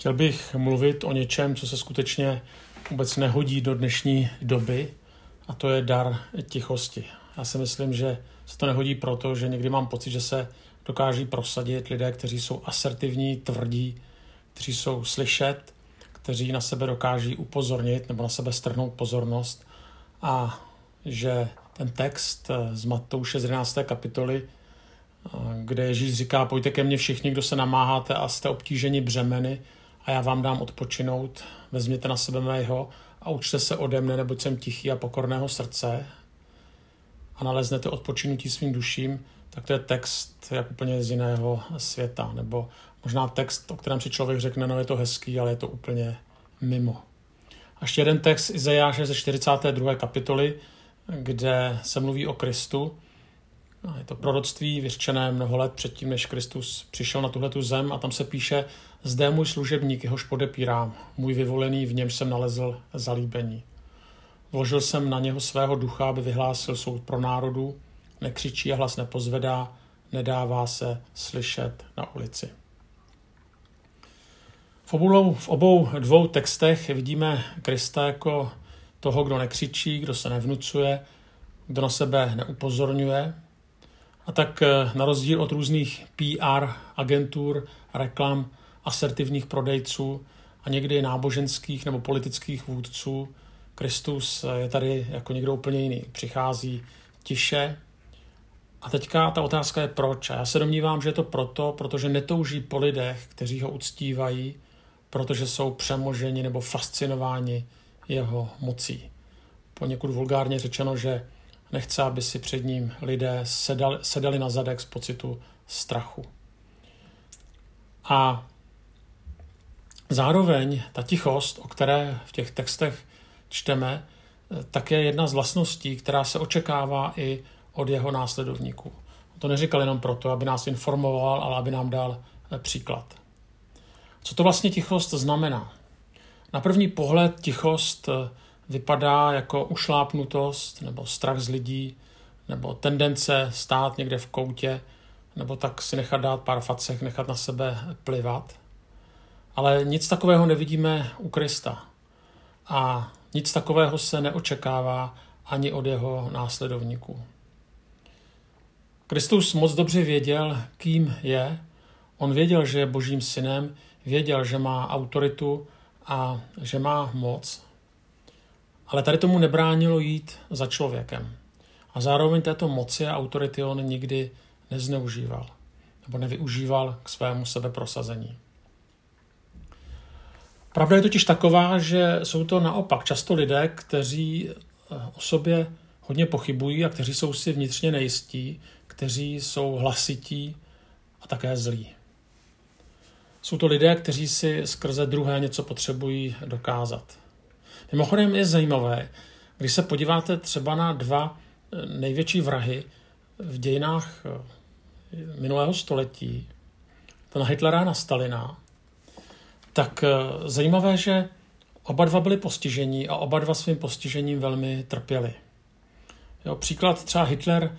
Chtěl bych mluvit o něčem, co se skutečně vůbec nehodí do dnešní doby, a to je dar tichosti. Já si myslím, že se to nehodí proto, že někdy mám pocit, že se dokáží prosadit lidé, kteří jsou asertivní, tvrdí, kteří jsou slyšet, kteří na sebe dokáží upozornit nebo na sebe strhnout pozornost a že ten text z Matouše z 11. kapitoly, kde Ježíš říká, pojďte ke mně všichni, kdo se namáháte a jste obtíženi břemeny a já vám dám odpočinout, vezměte na sebe mého a učte se ode mne, neboť jsem tichý a pokorného srdce a naleznete odpočinutí svým duším, tak to je text jak úplně z jiného světa, nebo možná text, o kterém si člověk řekne, no je to hezký, ale je to úplně mimo. A ještě jeden text Izajáše ze 42. kapitoly, kde se mluví o Kristu. Je to proroctví vyřčené mnoho let předtím, než Kristus přišel na tuhletu zem a tam se píše, zde můj služebník, jehož podepírám, můj vyvolený, v něm jsem nalezl zalíbení. Vložil jsem na něho svého ducha, aby vyhlásil soud pro národu, nekřičí a hlas nepozvedá, nedává se slyšet na ulici. V obou, v obou dvou textech vidíme Krista jako toho, kdo nekřičí, kdo se nevnucuje, kdo na sebe neupozorňuje. A tak eh, na rozdíl od různých PR agentur, reklam, asertivních prodejců a někdy náboženských nebo politických vůdců, Kristus je tady jako někdo úplně jiný. Přichází tiše. A teďka ta otázka je proč. A já se domnívám, že je to proto, protože netouží po lidech, kteří ho uctívají, protože jsou přemoženi nebo fascinováni jeho mocí. Poněkud vulgárně řečeno, že nechce, aby si před ním lidé sedali, sedali na zadek z pocitu strachu. A zároveň ta tichost, o které v těch textech čteme, tak je jedna z vlastností, která se očekává i od jeho následovníků. To neříkal jenom proto, aby nás informoval, ale aby nám dal příklad. Co to vlastně tichost znamená? Na první pohled tichost eh, vypadá jako ušlápnutost nebo strach z lidí nebo tendence stát někde v koutě nebo tak si nechat dát pár facech, nechat na sebe plivat. Ale nic takového nevidíme u Krista. A nic takového se neočekává ani od jeho následovníků. Kristus moc dobře věděl, kým je. On věděl, že je božím synem, věděl, že má autoritu a že má moc. Ale tady tomu nebránilo jít za člověkem. A zároveň této moci a autority on nikdy nezneužíval nebo nevyužíval k svému sebeprosazení. Pravda je totiž taková, že jsou to naopak často lidé, kteří eh, o sobě hodně pochybují a kteří jsou si vnitřně nejistí, kteří jsou hlasití a také zlí. Jsou to lidé, kteří si skrze druhé něco potřebují dokázat. Mimochodem je zajímavé, když se podíváte třeba na dva eh, největší vrahy v dějinách eh, minulého století, to na Hitlera a na Stalina, tak eh, zajímavé, že oba dva byli postižení a oba dva svým postižením velmi trpěli. Jo, příklad třeba Hitler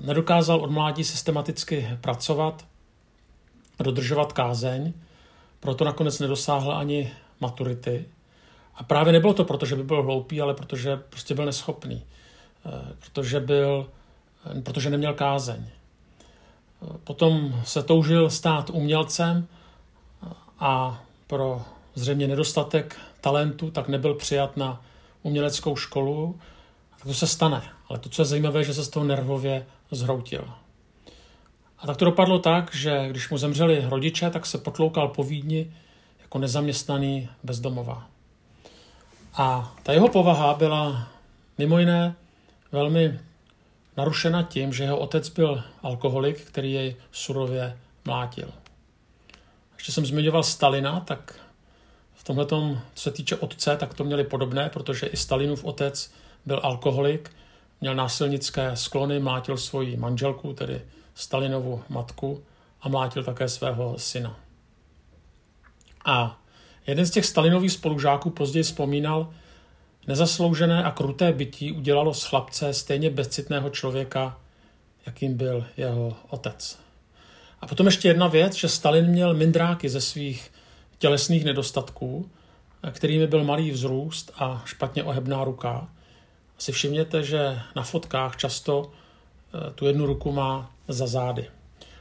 nedokázal od mládí systematicky pracovat, dodržovat kázeň, proto nakonec nedosáhl ani maturity. A právě nebylo to proto, že by byl hloupý, ale protože prostě byl neschopný. Eh, protože, byl, eh, protože neměl kázeň. Eh, potom se toužil stát umělcem a pro zřejmě nedostatek talentu, tak nebyl přijat na uměleckou školu. Tak to se stane. Ale to, co je zajímavé, že se z toho nervově zhroutil. A tak to dopadlo tak, že když mu zemřeli rodiče, tak se potloukal po Vídni jako nezaměstnaný bezdomová. A ta jeho povaha byla mimo jiné velmi narušena tím, že jeho otec byl alkoholik, který jej surově mlátil. Ještě jsem zmiňoval Stalina, tak v tomhle, co se týče otce, tak to měli podobné, protože i Stalinův otec byl alkoholik, měl násilnické sklony, mlátil svoji manželku, tedy Stalinovu matku a mlátil také svého syna. A jeden z těch Stalinových spolužáků později vzpomínal, nezasloužené a kruté bytí udělalo z chlapce stejně bezcitného člověka, jakým byl jeho otec. A potom ještě jedna věc, že Stalin měl mindráky ze svých tělesných nedostatků, kterými byl malý vzrůst a špatně ohebná ruka, si všimněte, že na fotkách často eh, tu jednu ruku má za zády.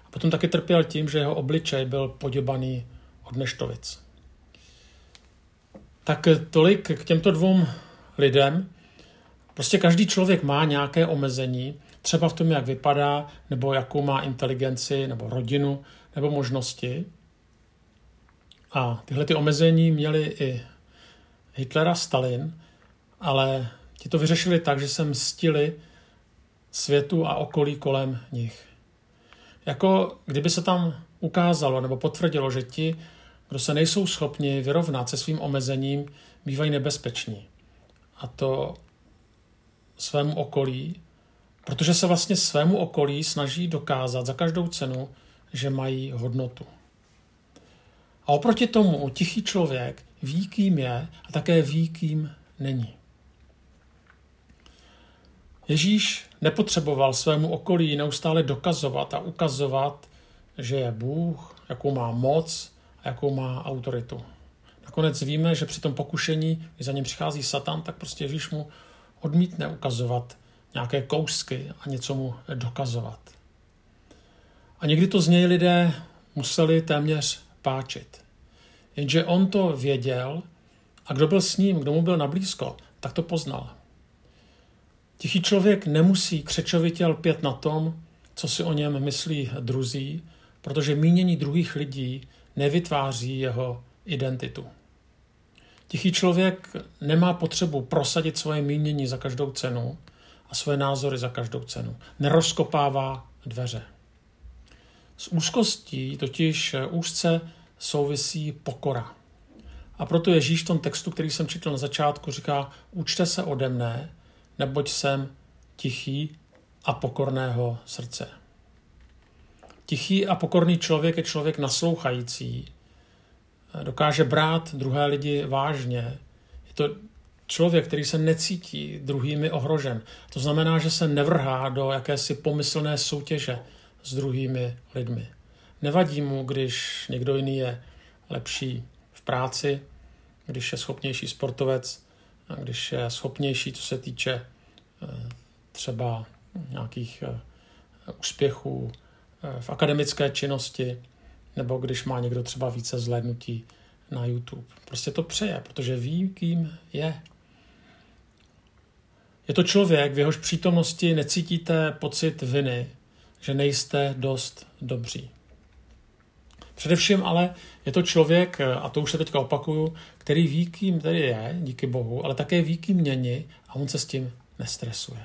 A potom taky trpěl tím, že jeho obličej byl poděbaný od neštovic. Tak tolik k těmto dvou lidem. Prostě každý člověk má nějaké omezení, třeba v tom, jak vypadá, nebo jakou má inteligenci, nebo rodinu, nebo možnosti. A tyhle ty omezení měli i Hitlera, Stalin, ale ti to vyřešili tak, že se mstili světu a okolí kolem nich. Jako kdyby se tam ukázalo nebo potvrdilo, že ti, kdo se nejsou schopni vyrovnat se svým omezením, bývají nebezpeční. A to svému okolí, protože se vlastně svému okolí snaží dokázat za každou cenu, že mají hodnotu. A oproti tomu tichý člověk ví, kým je a také ví, kým není. Ježíš nepotřeboval svému okolí neustále dokazovat a ukazovat, že je Bůh, jakou má moc a jakou má autoritu. Nakonec víme, že při tom pokušení, když za ním přichází Satan, tak prostě Ježíš mu odmítne ukazovat nějaké kousky a něco mu dokazovat. A někdy to z něj lidé museli téměř páčit. Jenže on to věděl a kdo byl s ním, kdo mu byl nablízko, tak to poznal. Tichý člověk nemusí křečovitě lpět na tom, co si o něm myslí druzí, protože mínění druhých lidí nevytváří jeho identitu. Tichý člověk nemá potřebu prosadit svoje mínění za každou cenu a svoje názory za každou cenu. Nerozkopává dveře. S úzkostí totiž úzce souvisí pokora. A proto Ježíš v tom textu, který jsem četl na začátku, říká, učte se ode mne, neboť jsem tichý a pokorného srdce. Tichý a pokorný člověk je člověk naslouchající, dokáže brát druhé lidi vážně. Je to člověk, který se necítí druhými ohrožen. To znamená, že se nevrhá do jakési pomyslné soutěže s druhými lidmi. Nevadí mu, když někdo jiný je lepší v práci, když je schopnější sportovec, a když je schopnější, co se týče eh, třeba nějakých eh, úspěchů v akademické činnosti, nebo když má někdo třeba více zhlédnutí na YouTube. Prostě to přeje, protože ví, kým je. Je to člověk, v jehož přítomnosti necítíte pocit viny, že nejste dost dobří. Především ale je to člověk, a to už se teďka opakuju, který ví, kým tady je, díky Bohu, ale také ví, kým není a on se s tím nestresuje.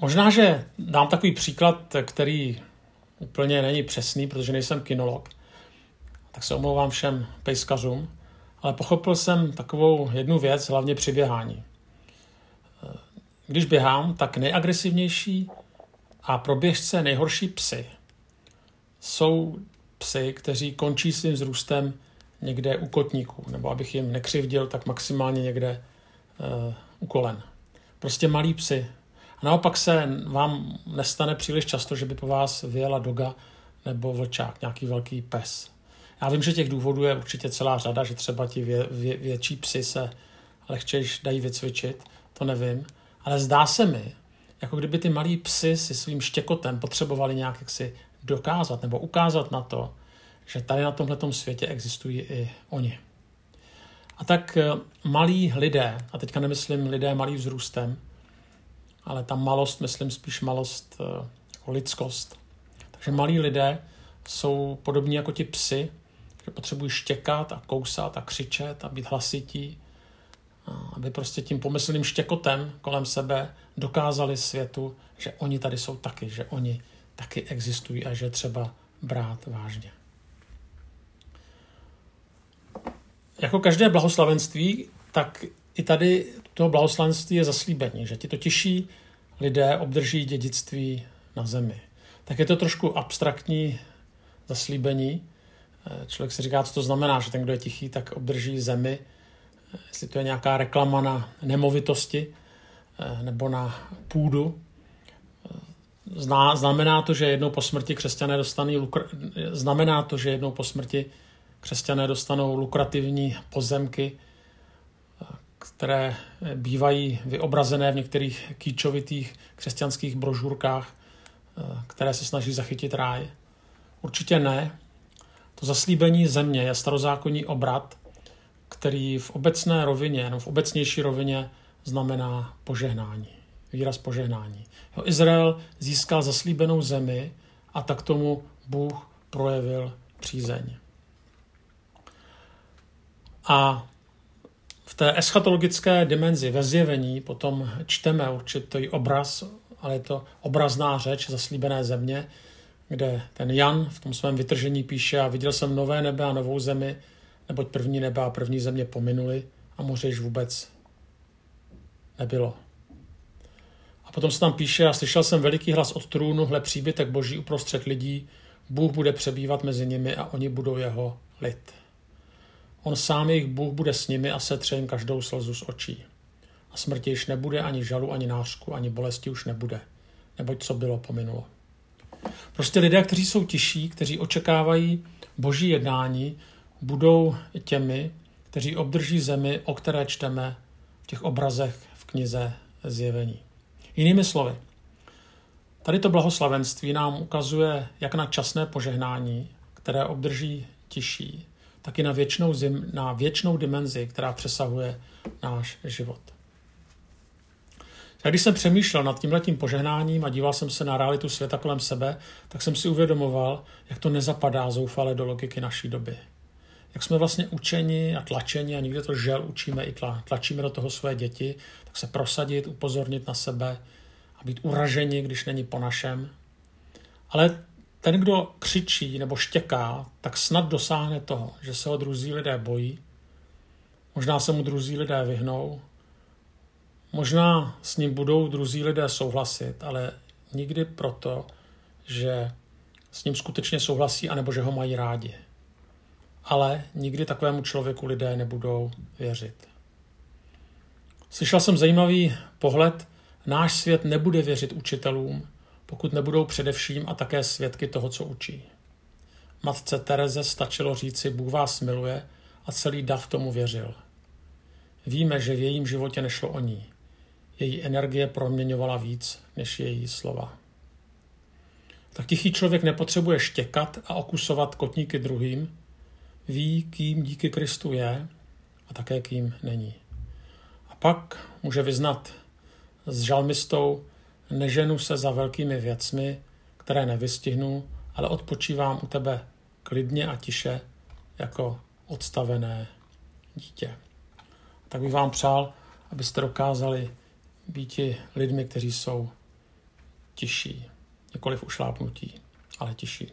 Možná, že dám takový příklad, který úplně není přesný, protože nejsem kinolog, tak se omlouvám všem pejskařům, ale pochopil jsem takovou jednu věc, hlavně při běhání. Když běhám, tak nejagresivnější a pro běžce nejhorší psy jsou psy, kteří končí svým vzrůstem někde u kotníků, nebo abych jim nekřivdil, tak maximálně někde uh, u kolen. Prostě malí psy. A naopak se vám nestane příliš často, že by po vás vyjela doga nebo vlčák, nějaký velký pes. Já vím, že těch důvodů je určitě celá řada, že třeba ti vě, vě, větší psy se lehčejš dají vycvičit, to nevím. Ale zdá se mi, jako kdyby ty malí psy si svým štěkotem potřebovali nějak jaksi dokázat nebo ukázat na to, že tady na tomhle světě existují i oni. A tak eh, malí lidé, a teďka nemyslím lidé malý vzrůstem, ale ta malost, myslím spíš malost eh, jako lidskost. Takže malí lidé jsou podobní jako ti psy, že potřebují štěkat a kousat a křičet a být hlasití, aby prostě tím pomyslným štěkotem kolem sebe dokázali světu, že oni tady jsou taky, že oni taky existují a že třeba brát vážně. Jako každé blahoslavenství, tak i tady toho blahoslavenství je zaslíbení, že ti to těší lidé obdrží dědictví na zemi. Tak je to trošku abstraktní zaslíbení. Člověk si říká, co to znamená, že ten, kdo je tichý, tak obdrží zemi, jestli to je nějaká reklama na nemovitosti eh, nebo na půdu. Eh, znamená to, že jednou po smrti křesťané dostanou, lukr, znamená to, že jednou po smrti křesťané dostanou lukrativní pozemky, které bývají vyobrazené v některých kýčovitých křesťanských brožurkách, které se snaží zachytit ráj. Určitě ne. To zaslíbení země je starozákonní obrat, který v obecné rovině, no v obecnější rovině znamená požehnání. Výraz požehnání. Jo, Izrael získal zaslíbenou zemi a tak tomu Bůh projevil přízeň. A té eschatologické dimenzi ve zjevení potom čteme určitý obraz, ale je to obrazná řeč zaslíbené země, kde ten Jan v tom svém vytržení píše a viděl jsem nové nebe a novou zemi, neboť první nebe a první země pominuli a moře již vůbec nebylo. A potom se tam píše, a slyšel jsem veliký hlas od trůnu, hle příbytek boží uprostřed lidí, Bůh bude přebývat mezi nimi a oni budou jeho lid. On sám jejich Bůh bude s nimi a setře jim každou slzu z očí. A smrti již nebude, ani žalu, ani nářku, ani bolesti už nebude, neboť co bylo, pominulo. Prostě lidé, kteří jsou tiší, kteří očekávají boží jednání, budou těmi, kteří obdrží zemi, o které čteme v těch obrazech v knize Zjevení. Jinými slovy, tady to blahoslavenství nám ukazuje jak na časné požehnání, které obdrží tiší, tak i na věčnou, zim, na věčnou dimenzi, která přesahuje náš život. Já když jsem přemýšlel nad tímhletím požehnáním a díval jsem se na realitu světa kolem sebe, tak jsem si uvědomoval, jak to nezapadá zoufale do logiky naší doby. Jak jsme vlastně učeni a tlačeni a nikde to žel učíme i tla, tlačíme do toho své děti, tak se prosadit, upozornit na sebe a být uraženi, když není po našem. Ale ten, kdo křičí nebo štěká, tak snad dosáhne toho, že se ho druzí lidé bojí, možná se mu druzí lidé vyhnou, možná s ním budou druzí lidé souhlasit, ale nikdy proto, že s ním skutečně souhlasí, anebo že ho mají rádi. Ale nikdy takovému člověku lidé nebudou věřit. Slyšel jsem zajímavý pohled, náš svět nebude věřit učitelům, pokud nebudou především a také svědky toho, co učí. Matce Tereze stačilo říci, Bůh vás miluje a celý dav tomu věřil. Víme, že v jejím životě nešlo o ní. Její energie proměňovala víc než její slova. Tak tichý člověk nepotřebuje štěkat a okusovat kotníky druhým, ví, kým díky Kristu je a také kým není. A pak může vyznat s žalmistou, neženu se za velkými věcmi, které nevystihnu, ale odpočívám u tebe klidně a tiše jako odstavené dítě. Tak bych vám přál, abyste dokázali být lidmi, kteří jsou tiší, nikoliv ušlápnutí, ale tiší.